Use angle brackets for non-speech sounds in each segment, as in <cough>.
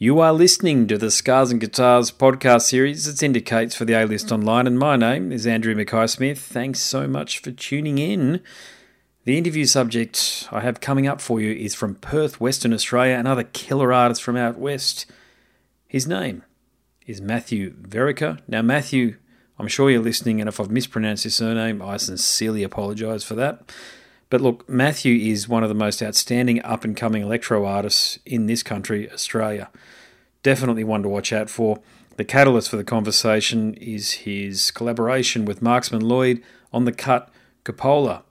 You are listening to the Scars and Guitars podcast series that indicates for the A List Online, and my name is Andrew Mackay Smith. Thanks so much for tuning in. The interview subject I have coming up for you is from Perth, Western Australia, another killer artist from out west. His name is Matthew Vereker. Now, Matthew, I'm sure you're listening, and if I've mispronounced your surname, I sincerely apologise for that. But look, Matthew is one of the most outstanding up and coming electro artists in this country, Australia. Definitely one to watch out for. The catalyst for the conversation is his collaboration with Marksman Lloyd on the cut Coppola.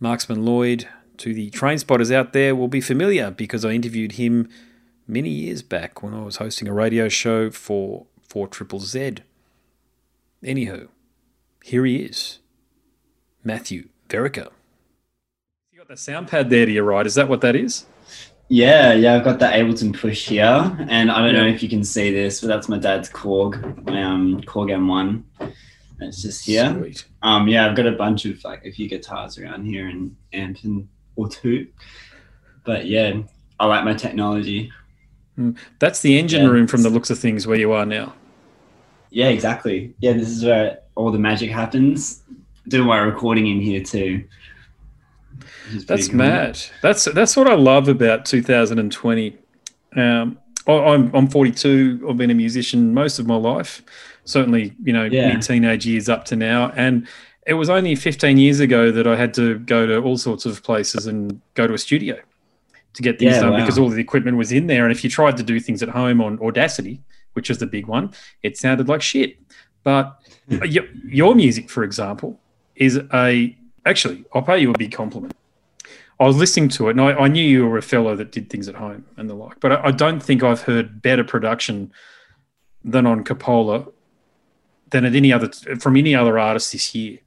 Marksman Lloyd, to the train spotters out there, will be familiar because I interviewed him many years back when I was hosting a radio show for 4 Triple Z. Anywho, here he is, Matthew Vereker the sound pad there to your right. Is that what that is? Yeah, yeah, I've got the Ableton Push here, and I don't know if you can see this, but that's my dad's Korg, my um Korg M1. It's just here. Sweet. Um, yeah, I've got a bunch of like a few guitars around here and amp and or two, but yeah, I like my technology. Hmm. That's the engine yeah, room from the looks of things where you are now. Yeah, exactly. Yeah, this is where all the magic happens. Doing my recording in here too. That's mad. That's that's what I love about 2020. Um, I'm I'm 42. I've been a musician most of my life. Certainly, you know, yeah. mid teenage years up to now, and it was only 15 years ago that I had to go to all sorts of places and go to a studio to get things yeah, done wow. because all the equipment was in there. And if you tried to do things at home on Audacity, which is the big one, it sounded like shit. But <laughs> your music, for example, is a actually, I'll pay you a big compliment. I was listening to it, and I, I, knew you were a fellow that did things at home and the like. But I, I, don't think I've heard better production than on Coppola than at any other from any other artist this year.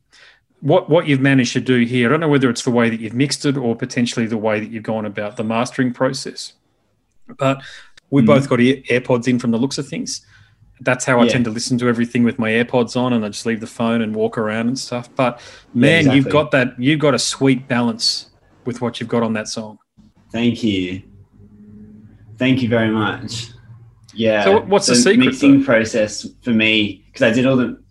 What what you've managed to do here, I don't know whether it's the way that you've mixed it or potentially the way that you've gone about the mastering process. But we mm. both got AirPods in from the looks of things. That's how I yeah. tend to listen to everything with my AirPods on, and I just leave the phone and walk around and stuff. But man, yeah, exactly. you've got that. You've got a sweet balance with what you've got on that song. Thank you. Thank you very much. Yeah. So what's the, the secret? Mixing though? process for me because I did all the.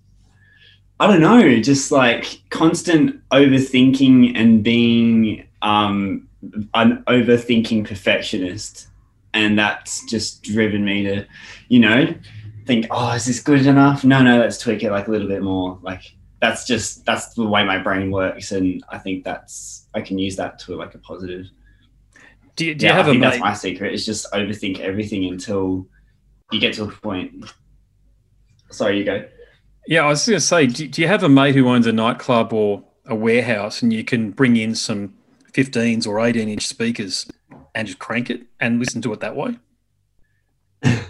I don't know, just like constant overthinking and being um, an overthinking perfectionist, and that's just driven me to, you know, think, oh, is this good enough? No, no, let's tweak it like a little bit more. Like that's just that's the way my brain works, and I think that's I can use that to like a positive. Do you, do yeah, you have I think that's my secret? Is just overthink everything until you get to a point. Sorry, you go. Yeah, I was going to say, do, do you have a mate who owns a nightclub or a warehouse, and you can bring in some 15s or 18 inch speakers and just crank it and listen to it that way? <laughs>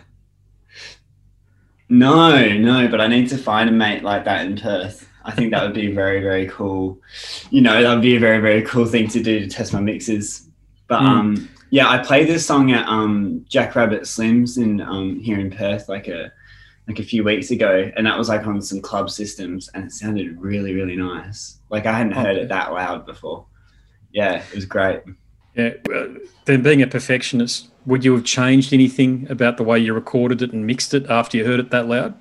no, no, but I need to find a mate like that in Perth. I think that would be very, very cool. You know, that would be a very, very cool thing to do to test my mixes. But mm. um, yeah, I played this song at um, Jack Rabbit Slims in um, here in Perth like a like a few weeks ago, and that was like on some club systems, and it sounded really, really nice. Like I hadn't heard it that loud before. Yeah, it was great. Yeah, then being a perfectionist, would you have changed anything about the way you recorded it and mixed it after you heard it that loud?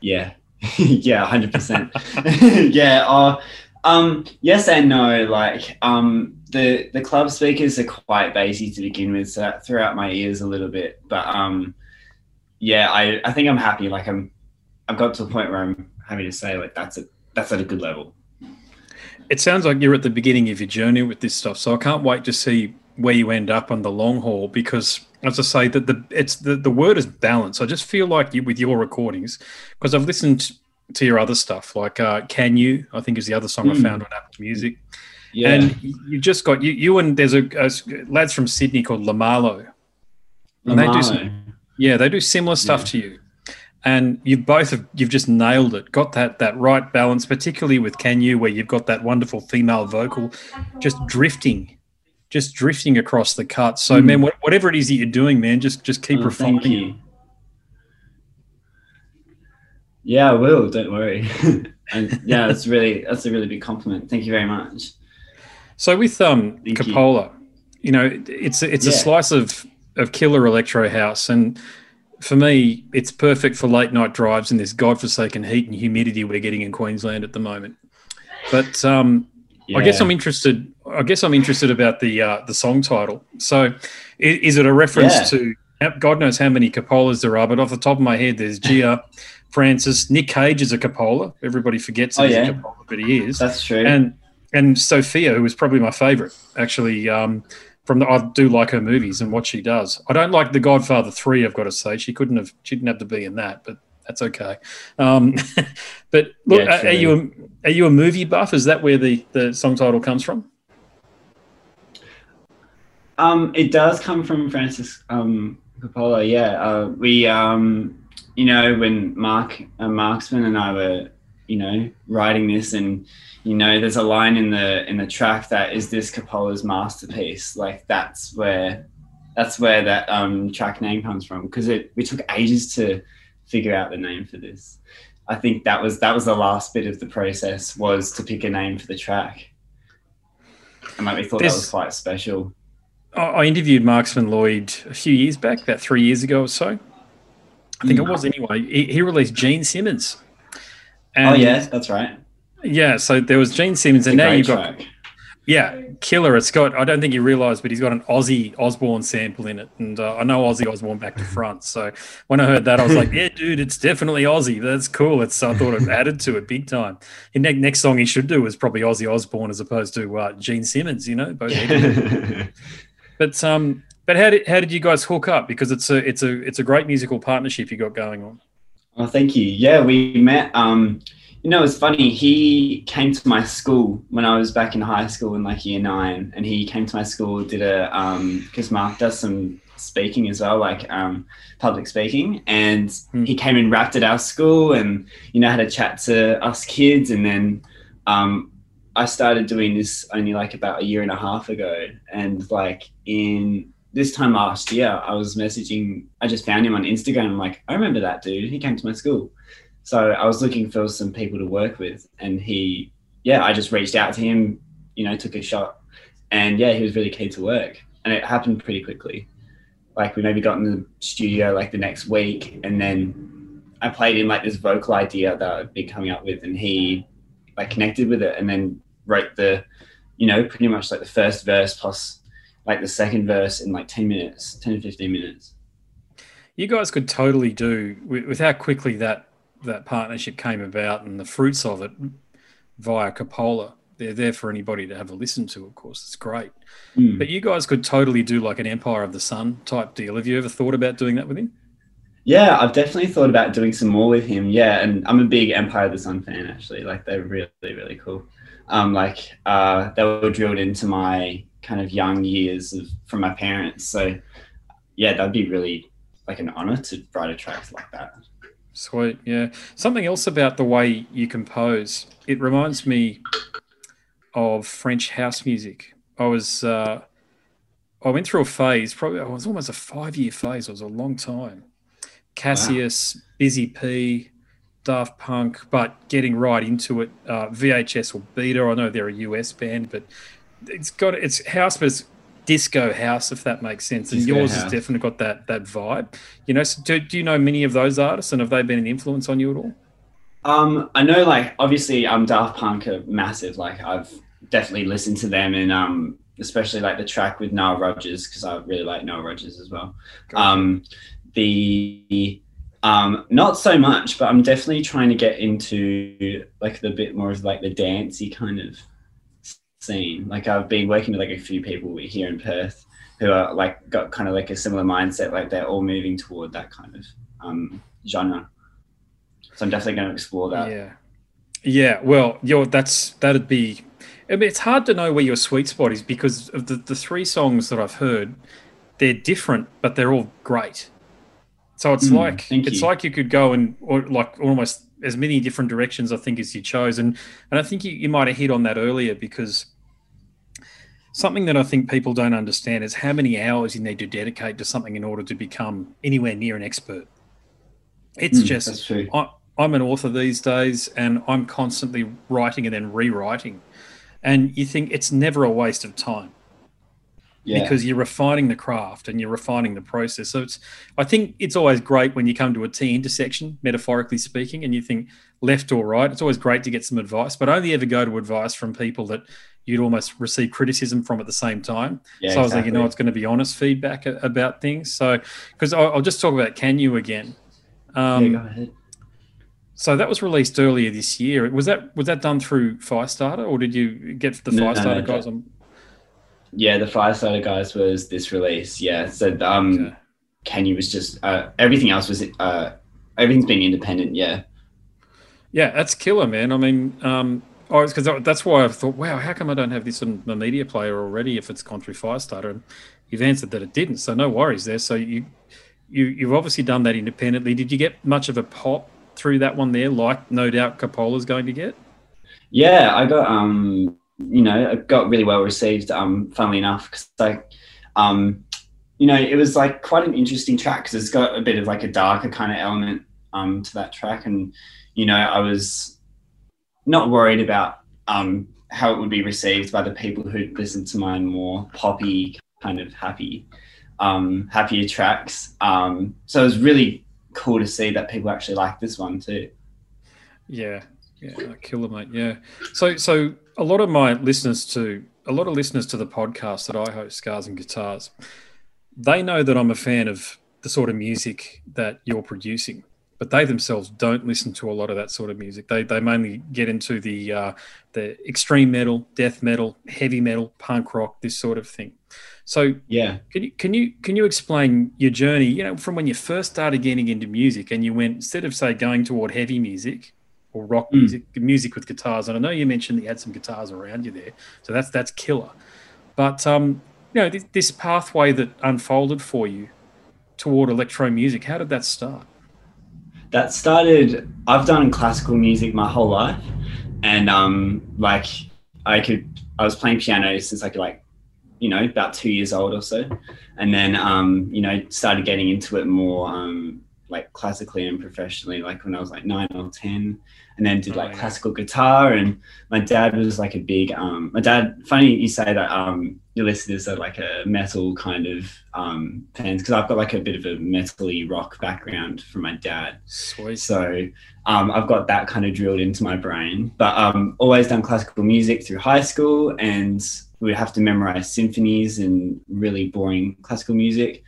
Yeah, <laughs> yeah, hundred percent. <laughs> Yeah. Uh, um, yes and no. Like um, the the club speakers are quite bassy to begin with, so that threw out my ears a little bit. But um, yeah, I, I think I'm happy. Like I'm, I've got to a point where I'm happy to say like that's a that's at a good level. It sounds like you're at the beginning of your journey with this stuff, so I can't wait to see where you end up on the long haul because as I say that the it's the, the word is balance. I just feel like you with your recordings because I've listened to your other stuff like uh, Can You I think is the other song mm. I hmm. found on Apple Music. Yeah. And you just got you you and there's a, a lads from Sydney called Lamalo. And they do some, yeah, they do similar stuff yeah. to you. And you both have you've just nailed it. Got that that right balance, particularly with Can You, where you've got that wonderful female vocal just drifting just drifting across the cut. So, mm. man, whatever it is that you're doing, man, just just keep oh, refining. Yeah, I will. Don't worry. <laughs> and yeah, that's really that's a really big compliment. Thank you very much. So with um Coppola, you. you. know, it's it's yeah. a slice of of killer electro house, and for me, it's perfect for late night drives in this godforsaken heat and humidity we're getting in Queensland at the moment. But um, yeah. I guess I'm interested. I guess I'm interested about the uh, the song title. So, is, is it a reference yeah. to God knows how many Coppolas there are? But off the top of my head, there's Gia, Francis, Nick Cage is a Coppola. Everybody forgets oh, yeah. Coppola, but he is. That's true. And and Sofia, who was probably my favourite, actually. Um, from the, I do like her movies and what she does. I don't like The Godfather three. I've got to say she couldn't have. She didn't have to be in that, but that's okay. Um, <laughs> but look, yeah, are, are you a, are you a movie buff? Is that where the the song title comes from? Um, it does come from Francis um, Coppola. Yeah, uh, we um, you know when Mark uh, Marksman and I were you know writing this and you know there's a line in the in the track that is this Coppola's masterpiece? Like that's where that's where that um, track name comes from because it we took ages to figure out the name for this. I think that was that was the last bit of the process was to pick a name for the track. And like we thought that was quite special I interviewed Marksman Lloyd a few years back about three years ago or so I think mm. it was anyway he, he released Gene Simmons and, oh yeah, that's right. Yeah, so there was Gene Simmons, and now you've got track. yeah, killer. It's got I don't think you realise, but he's got an Ozzy Osbourne sample in it, and uh, I know Ozzy Osbourne back to front. So when I heard that, I was like, <laughs> yeah, dude, it's definitely Ozzy. That's cool. It's I thought it added to it big time. The next, next song he should do is probably Ozzy Osbourne as opposed to uh, Gene Simmons. You know, both. <laughs> but um, but how did how did you guys hook up? Because it's a it's a it's a great musical partnership you got going on. Oh, thank you. Yeah, we met. Um, you know, it's funny. He came to my school when I was back in high school in like year nine, and he came to my school, did a because um, Mark does some speaking as well, like um, public speaking, and hmm. he came and rapped at our school, and you know had a chat to us kids, and then um, I started doing this only like about a year and a half ago, and like in this time last year, I was messaging, I just found him on Instagram. I'm like, I remember that dude. He came to my school. So I was looking for some people to work with. And he, yeah, I just reached out to him, you know, took a shot. And yeah, he was really keen to work. And it happened pretty quickly. Like we maybe got in the studio like the next week. And then I played him like this vocal idea that I'd been coming up with. And he like connected with it and then wrote the, you know, pretty much like the first verse plus like the second verse in like 10 minutes 10 to 15 minutes you guys could totally do with, with how quickly that that partnership came about and the fruits of it via Coppola. They're there for anybody to have a listen to, of course. It's great. Mm. But you guys could totally do like an Empire of the Sun type deal. Have you ever thought about doing that with him? Yeah, I've definitely thought about doing some more with him. Yeah, and I'm a big Empire of the Sun fan actually. Like they're really, really cool. Um, like uh, they were drilled into my kind of young years of from my parents. So yeah, that'd be really like an honor to write a track like that. Sweet, yeah. Something else about the way you compose. It reminds me of French house music. I was uh, I went through a phase, probably it was almost a five year phase. It was a long time. Cassius, wow. Busy P, Daft Punk, but getting right into it. Uh, VHS or Beta. I know they're a US band, but it's got it's house, but it's disco house, if that makes sense. And disco yours house. has definitely got that that vibe. You know, so do, do you know many of those artists, and have they been an influence on you at all? Um, I know, like obviously, um, Daft Punk are massive. Like I've definitely listened to them, and um, especially like the track with Nile Rodgers because I really like Nile Rodgers as well. Um, the um, not so much, but I'm definitely trying to get into like the bit more of like the dancey kind of scene. Like I've been working with like a few people here in Perth who are like got kind of like a similar mindset. Like they're all moving toward that kind of um, genre. So I'm definitely going to explore that. Yeah, yeah. Well, yo, that's that'd be. I mean, it's hard to know where your sweet spot is because of the the three songs that I've heard. They're different, but they're all great. So it's mm, like it's you. like you could go and or like almost as many different directions I think as you chose, and and I think you, you might have hit on that earlier because something that I think people don't understand is how many hours you need to dedicate to something in order to become anywhere near an expert. It's mm, just, I, I'm an author these days and I'm constantly writing and then rewriting. And you think it's never a waste of time. Yeah. because you're refining the craft and you're refining the process. So it's, I think it's always great when you come to a T intersection, metaphorically speaking, and you think left or right. It's always great to get some advice, but only ever go to advice from people that you'd almost receive criticism from at the same time. Yeah, so I was exactly. like, you know, it's going to be honest feedback about things. So, because I'll, I'll, just talk about Can You again. Um, yeah, go ahead. So that was released earlier this year. Was that was that done through Firestarter, or did you get the no, Firestarter no, no, guys on? Yeah, the Firestarter guys was this release. Yeah, so um, okay. You was just uh, everything else was uh, everything's been independent. Yeah. Yeah, that's killer, man. I mean, um, oh, because that's why I thought, wow, how come I don't have this on the media player already if it's gone through Firestarter? And you've answered that it didn't, so no worries there. So you, you, you've obviously done that independently. Did you get much of a pop through that one there, like no doubt Coppola's going to get? Yeah, I got um, you know, it got really well received. Um, funnily enough, because like, um, you know, it was like quite an interesting track because it's got a bit of like a darker kind of element um to that track, and you know, I was not worried about um, how it would be received by the people who listen to my more poppy kind of happy, um, happier tracks. Um, so it was really cool to see that people actually like this one too. Yeah, yeah, killer mate. Yeah. So, so a lot of my listeners to a lot of listeners to the podcast that I host, Scars and Guitars, they know that I'm a fan of the sort of music that you're producing but they themselves don't listen to a lot of that sort of music. They they mainly get into the uh, the extreme metal, death metal, heavy metal, punk rock, this sort of thing. So yeah, can you can you can you explain your journey? You know, from when you first started getting into music, and you went instead of say going toward heavy music or rock mm. music, music with guitars. And I know you mentioned that you had some guitars around you there, so that's that's killer. But um, you know, this, this pathway that unfolded for you toward electro music, how did that start? that started i've done classical music my whole life and um like i could i was playing piano since i could like you know about two years old or so and then um you know started getting into it more um like classically and professionally like when i was like nine or ten and then did like oh, yeah. classical guitar and my dad was like a big um my dad funny you say that um your listeners are like a metal kind of um fans because I've got like a bit of a metally rock background from my dad. Sweet. So um I've got that kind of drilled into my brain. But um always done classical music through high school and we would have to memorize symphonies and really boring classical music.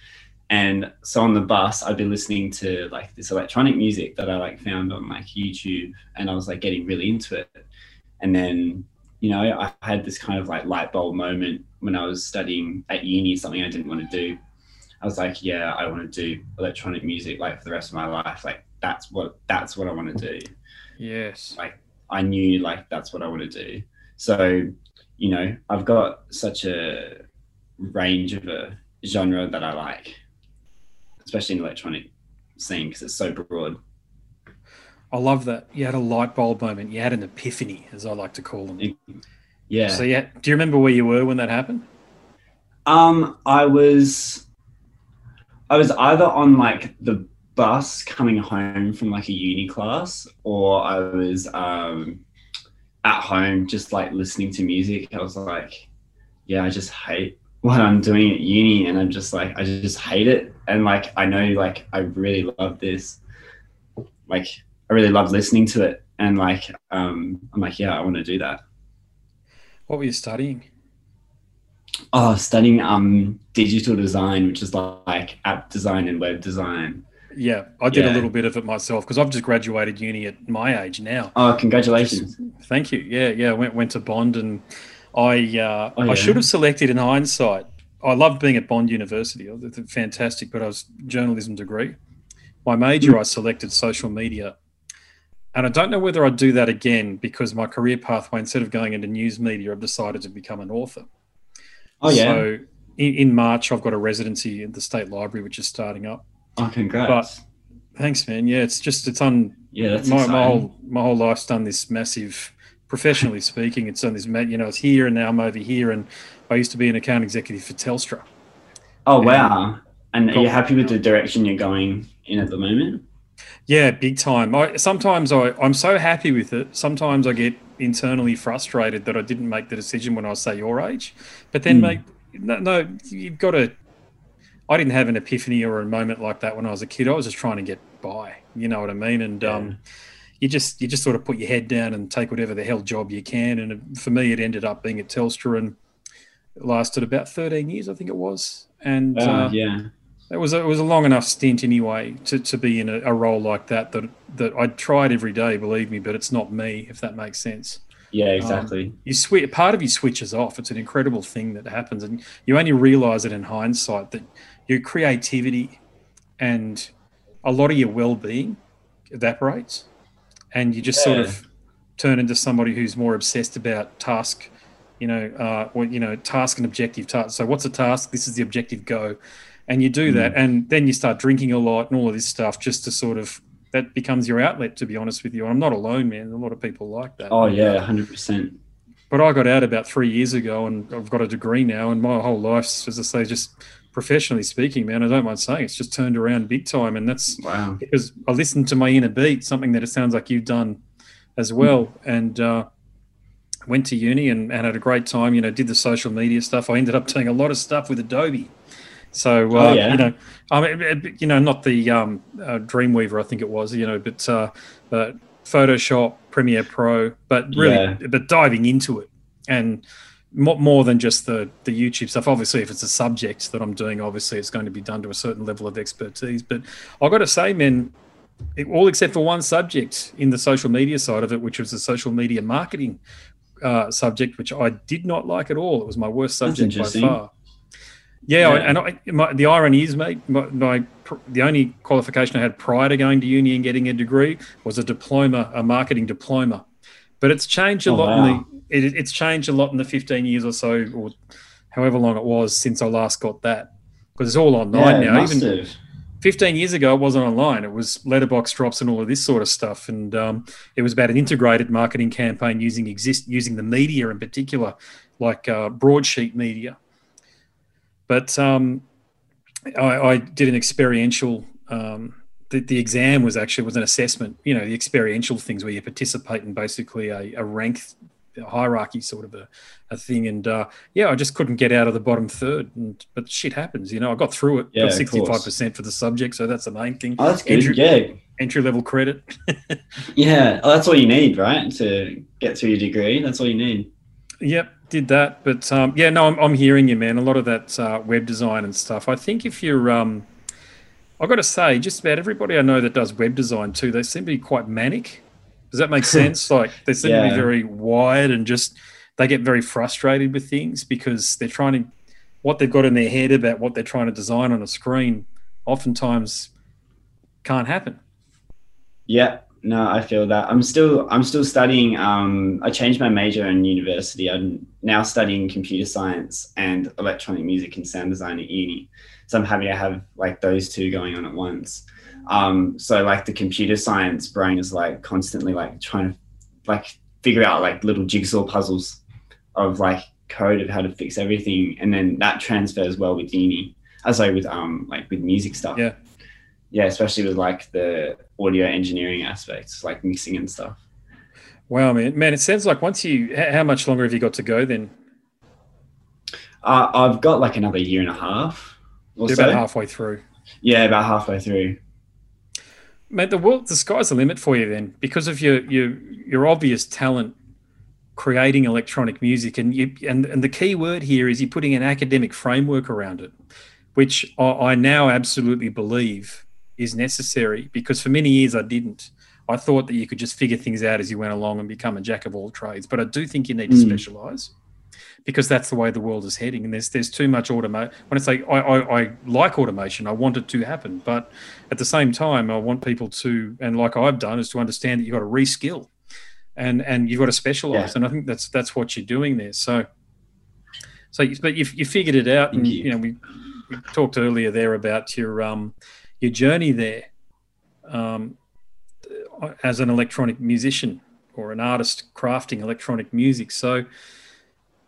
And so on the bus, I'd be listening to like this electronic music that I like found on like YouTube, and I was like getting really into it. And then, you know, I had this kind of like light bulb moment when I was studying at uni, something I didn't want to do. I was like, yeah, I want to do electronic music like for the rest of my life. Like that's what that's what I want to do. Yes. Like I knew like that's what I want to do. So, you know, I've got such a range of a genre that I like especially in the electronic scene because it's so broad. I love that. You had a light bulb moment. You had an epiphany, as I like to call them. Yeah. So yeah, do you remember where you were when that happened? Um, I was, I was either on like the bus coming home from like a uni class, or I was um at home just like listening to music. I was like, yeah, I just hate what I'm doing at uni and I'm just like I just hate it. And like I know like I really love this. Like I really love listening to it. And like um I'm like yeah I want to do that. What were you studying? Oh studying um digital design which is like app design and web design. Yeah I did yeah. a little bit of it myself because I've just graduated uni at my age now. Oh congratulations. Thank you. Yeah yeah went went to Bond and I uh, oh, yeah. I should have selected in hindsight. I loved being at Bond University. It's fantastic, but I was journalism degree. My major, mm. I selected social media, and I don't know whether I'd do that again because my career pathway, instead of going into news media, I've decided to become an author. Oh yeah. So in, in March, I've got a residency at the State Library, which is starting up. Oh, congrats! But thanks, man. Yeah, it's just it's on. Yeah, that's my, my whole my whole life's done this massive professionally speaking, it's on this, you know, it's here and now I'm over here. And I used to be an account executive for Telstra. Oh, wow. And are you happy with the direction you're going in at the moment? Yeah, big time. I, sometimes I, I'm so happy with it. Sometimes I get internally frustrated that I didn't make the decision when I was, say, your age. But then, mm. mate, no, no, you've got to. I didn't have an epiphany or a moment like that when I was a kid. I was just trying to get by. You know what I mean? And yeah. um, you just you just sort of put your head down and take whatever the hell job you can. And for me, it ended up being at Telstra and lasted about 13 years, I think it was. And oh, uh, yeah, it was a, it was a long enough stint anyway to, to be in a, a, role like that that that I tried every day, believe me, but it's not me if that makes sense. Yeah, exactly. Um, you switch part of you switches off. It's an incredible thing that happens, and you only realize it in hindsight that your creativity and a lot of your well-being evaporates, and you just yeah. sort of turn into somebody who's more obsessed about task you know, uh, or, you know, task and objective task. So what's a task? This is the objective. Go and you do that, mm. and then you start drinking a lot and all of this stuff just to sort of that becomes your outlet. To be honest with you, and I'm not alone, man. A lot of people like that. Oh yeah, hundred percent. But I got out about three years ago, and I've got a degree now, and my whole life, as I say, just professionally speaking, man, I don't mind saying it's just turned around big time, and that's wow. because I listened to my inner beat, something that it sounds like you've done as well, and. Uh, went to uni and, and had a great time. You know, did the social media stuff. I ended up doing a lot of stuff with Adobe. So uh, oh, yeah. you know, I mean, you know, not the um, uh, Dreamweaver, I think it was, you know, but uh, but Photoshop, Premiere Pro, but really, yeah. but diving into it and more, than just the the YouTube stuff. Obviously, if it's a subject that I'm doing, obviously it's going to be done to a certain level of expertise. But I've got to say, man, all except for one subject in the social media side of it, which was the social media marketing uh, subject, which I did not like at all. It was my worst subject by far. Yeah, yeah. and I, my, the irony is, mate, my, my, the only qualification I had prior to going to uni and getting a degree was a diploma, a marketing diploma. But it's changed a oh, lot. Wow. In the, it, it's changed a lot in the 15 years or so, or however long it was since I last got that, because it's all online yeah, now. Even have. 15 years ago, it wasn't online. It was letterbox drops and all of this sort of stuff. And um, it was about an integrated marketing campaign using exist using the media in particular, like uh, broadsheet media but um, I, I, did an experiential. Um, the, the, exam was actually was an assessment. You know, the experiential things where you participate in basically a, a rank hierarchy sort of a, a thing. And uh, yeah, I just couldn't get out of the bottom third. And but shit happens, you know. I got through it. Yeah, sixty five percent for the subject, so that's the main thing. Oh, that's good. Entry, yeah. Entry level credit. <laughs> yeah, oh, that's all you need, right? To get through your degree, that's all you need. Yep did that. But um, yeah, no, I'm, I'm hearing you, man. A lot of that uh, web design and stuff. I think if you're, um, I've got to say, just about everybody I know that does web design too, they seem to be quite manic. Does that make <laughs> sense? like they seem yeah. to be very wired and just they get very frustrated with things because they're trying to what they've got in their head about what they're trying to design on a screen oftentimes can't happen. Yeah, no, I feel that. I'm still I'm still studying. Um, I changed my major in university. I'm now studying computer science and electronic music and sound design at uni. So I'm happy to have like those two going on at once. Um, so like the computer science brain is like constantly like trying to like figure out like little jigsaw puzzles of like code of how to fix everything, and then that transfers well with uni. I uh, say with um like with music stuff. Yeah yeah, especially with like the audio engineering aspects, like mixing and stuff. Wow, man, man, it sounds like once you, how much longer have you got to go then? Uh, I've got like another year and a half. So. about halfway through. Yeah, about halfway through. Mate, the world, the sky's the limit for you then, because of your your your obvious talent creating electronic music, and you and and the key word here is you're putting an academic framework around it, which I, I now absolutely believe is necessary because for many years I didn't. I thought that you could just figure things out as you went along and become a jack of all trades. But I do think you need to mm. specialize because that's the way the world is heading. And there's there's too much automation. When I say I, I, I, like automation, I want it to happen. But at the same time, I want people to, and like I've done, is to understand that you've got to reskill and and you've got to specialize. Yeah. And I think that's that's what you're doing there. So so but you you figured it out, and you. you know we, we talked earlier there about your um your journey there um, as an electronic musician or an artist crafting electronic music. So,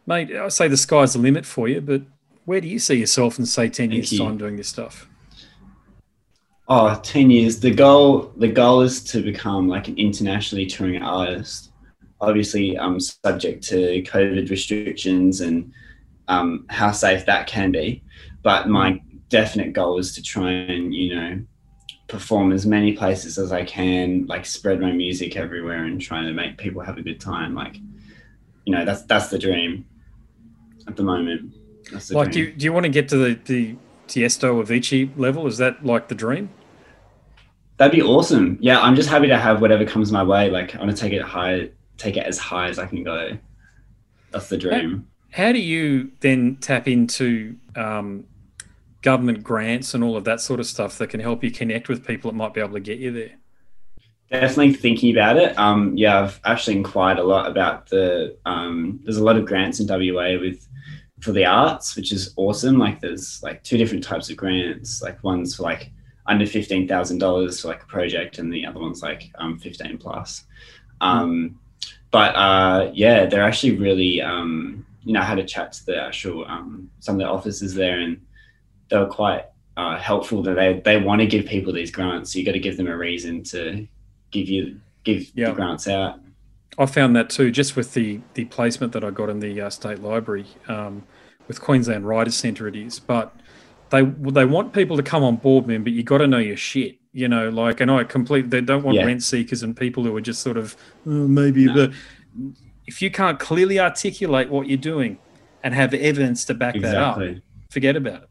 mate, I say the sky's the limit for you, but where do you see yourself in say 10 Thank years you. time doing this stuff? Oh, 10 years. The goal the goal is to become like an internationally touring artist. Obviously, I'm subject to COVID restrictions and um, how safe that can be. But my definite goal is to try and you know perform as many places as I can, like spread my music everywhere and trying to make people have a good time. Like, you know, that's that's the dream at the moment. The like, do you, do you want to get to the, the Tiesto Avicii level? Is that like the dream? That'd be awesome. Yeah, I'm just happy to have whatever comes my way. Like, I want to take it high, take it as high as I can go. That's the dream. How, how do you then tap into um, government grants and all of that sort of stuff that can help you connect with people that might be able to get you there? Definitely thinking about it. Um, yeah, I've actually inquired a lot about the. Um, there's a lot of grants in WA with for the arts, which is awesome. Like there's like two different types of grants. Like one's for like under fifteen thousand dollars for like a project, and the other one's like um, fifteen plus. Um, but uh, yeah, they're actually really. Um, you know, I had a chat to the actual um, some of the officers there, and they were quite uh, helpful that they they want to give people these grants. So you got to give them a reason to give you give yep. the grants out. I found that too, just with the the placement that I got in the uh, state library um, with Queensland Writers Centre. It is, but they they want people to come on board, man. But you got to know your shit, you know. Like, and I completely they don't want yeah. rent seekers and people who are just sort of oh, maybe. No. But if you can't clearly articulate what you're doing and have evidence to back exactly. that up, forget about it.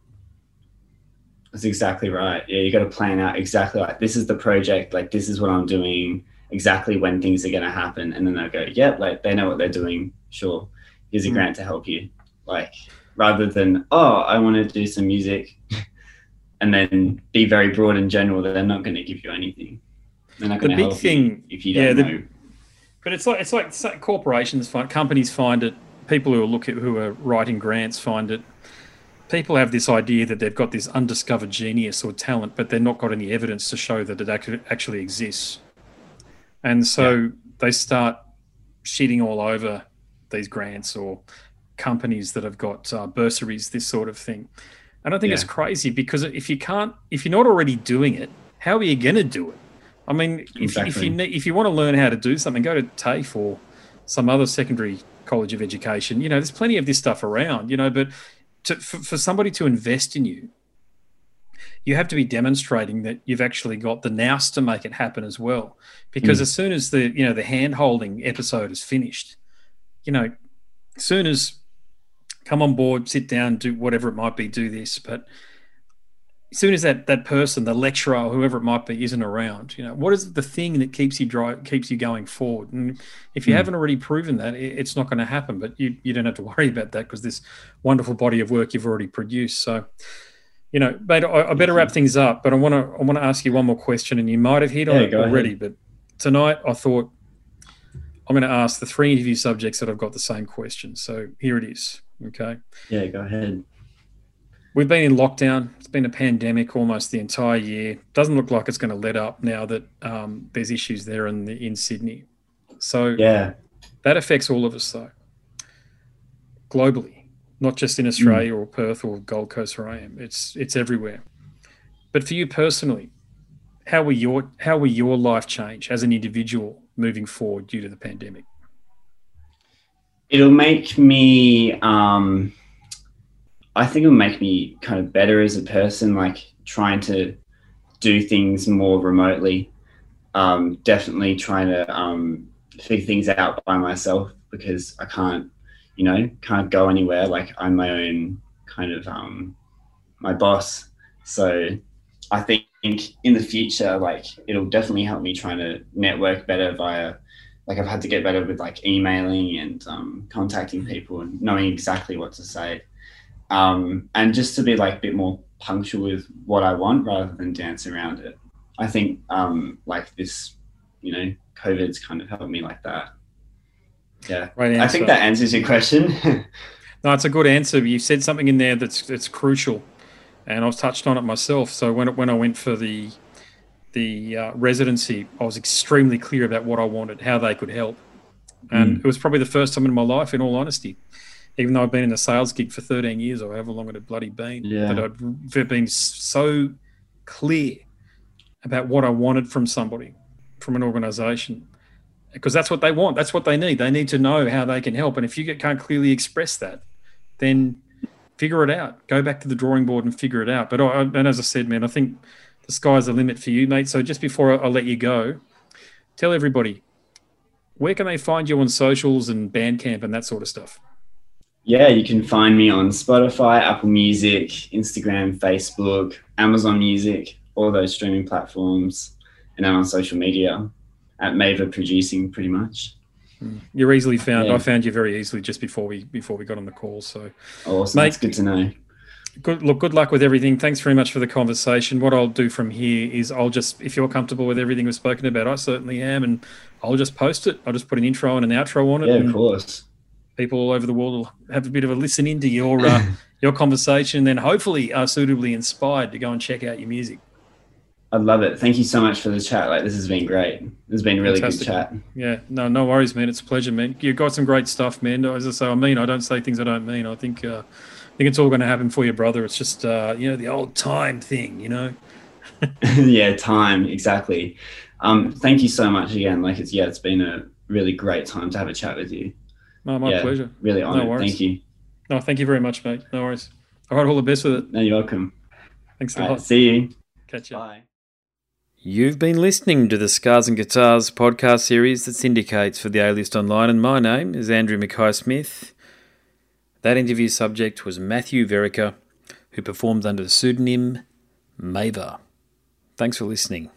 That's exactly right. Yeah, you got to plan out exactly like this is the project, like this is what I'm doing, exactly when things are going to happen, and then they'll go, "Yep, yeah, like they know what they're doing. Sure, here's a mm. grant to help you." Like rather than, "Oh, I want to do some music," <laughs> and then be very broad and general. that They're not going to give you anything. They're not going to help thing, you if you don't the, know. But it's like it's like corporations find companies find it. People who are look at who are writing grants find it people have this idea that they've got this undiscovered genius or talent, but they're not got any evidence to show that it actually exists. And so yeah. they start shitting all over these grants or companies that have got uh, bursaries, this sort of thing. And I think yeah. it's crazy because if you can't, if you're not already doing it, how are you going to do it? I mean, exactly. if, if you if you want to learn how to do something, go to TAFE or some other secondary college of education. You know, there's plenty of this stuff around. You know, but to, for, for somebody to invest in you, you have to be demonstrating that you've actually got the nous to make it happen as well. Because mm. as soon as the you know the hand holding episode is finished, you know, as soon as come on board, sit down, do whatever it might be, do this, but as soon as that that person, the lecturer or whoever it might be, isn't around, you know, what is the thing that keeps you drive keeps you going forward? And if you mm. haven't already proven that, it's not going to happen. But you you don't have to worry about that because this wonderful body of work you've already produced. So, you know, but I, I better wrap things up. But I want to I want to ask you one more question, and you might have hit on yeah, it already. Ahead. But tonight I thought I'm going to ask the three interview subjects that I've got the same question. So here it is. Okay. Yeah, go ahead. We've been in lockdown. It's been a pandemic almost the entire year. Doesn't look like it's going to let up now that um, there's issues there in the, in Sydney. So yeah, that affects all of us though, globally, not just in Australia mm. or Perth or Gold Coast where I am. It's it's everywhere. But for you personally, how will your how will your life change as an individual moving forward due to the pandemic? It'll make me. Um I think it'll make me kind of better as a person, like trying to do things more remotely. Um, definitely trying to um, figure things out by myself because I can't, you know, can't go anywhere. Like I'm my own kind of um, my boss. So I think in the future, like it'll definitely help me trying to network better via like I've had to get better with like emailing and um, contacting people and knowing exactly what to say um, and just to be like a bit more punctual with what I want rather than dance around it. I think um, like this, you know, COVID's kind of helped me like that. Yeah, right. I think that answers your question. <laughs> no, it's a good answer. You said something in there that's that's crucial, and I was touched on it myself. So when when I went for the the uh, residency, I was extremely clear about what I wanted, how they could help, and mm. it was probably the first time in my life, in all honesty, even though I've been in a sales gig for 13 years or however long it had bloody been, yeah. but I've been so clear about what I wanted from somebody, from an organization, because that's what they want. That's what they need. They need to know how they can help. And if you can't clearly express that, then figure it out. Go back to the drawing board and figure it out. But I, and as I said, man, I think the sky's the limit for you, mate. So just before I, I let you go, tell everybody where can they find you on socials and Bandcamp and that sort of stuff. Yeah, you can find me on Spotify, Apple Music, Instagram, Facebook, Amazon Music, all those streaming platforms, and then on social media at Maver Producing, pretty much. Hmm. You're easily found. Yeah. I found you very easily just before we before we got on the call. So, awesome. Mate, That's good to know. Good look. Good luck with everything. Thanks very much for the conversation. What I'll do from here is I'll just, if you're comfortable with everything we've spoken about, I certainly am, and I'll just post it. I'll just put an intro and an outro on it. Yeah, of course. People all over the world will have a bit of a listen into your uh, <laughs> your conversation, and then hopefully are suitably inspired to go and check out your music. I love it. Thank you so much for the chat. Like this has been great. This has been really Fantastic. good chat. Yeah, no, no worries, man. It's a pleasure, man. You've got some great stuff, man. As I say, I mean, I don't say things I don't mean. I think, uh, I think it's all going to happen for your brother. It's just, uh, you know, the old time thing, you know. <laughs> <laughs> yeah, time exactly. Um, thank you so much again. Like it's yeah, it's been a really great time to have a chat with you. No, my yeah, pleasure. Really honored. No thank you. No, thank you very much, mate. No worries. All right, all the best with it. No, you're welcome. Thanks a lot. see you. Catch you. Bye. You've been listening to the Scars and Guitars podcast series that syndicates for the A List Online, and my name is Andrew Mackay Smith. That interview subject was Matthew Vereker, who performed under the pseudonym Maver. Thanks for listening.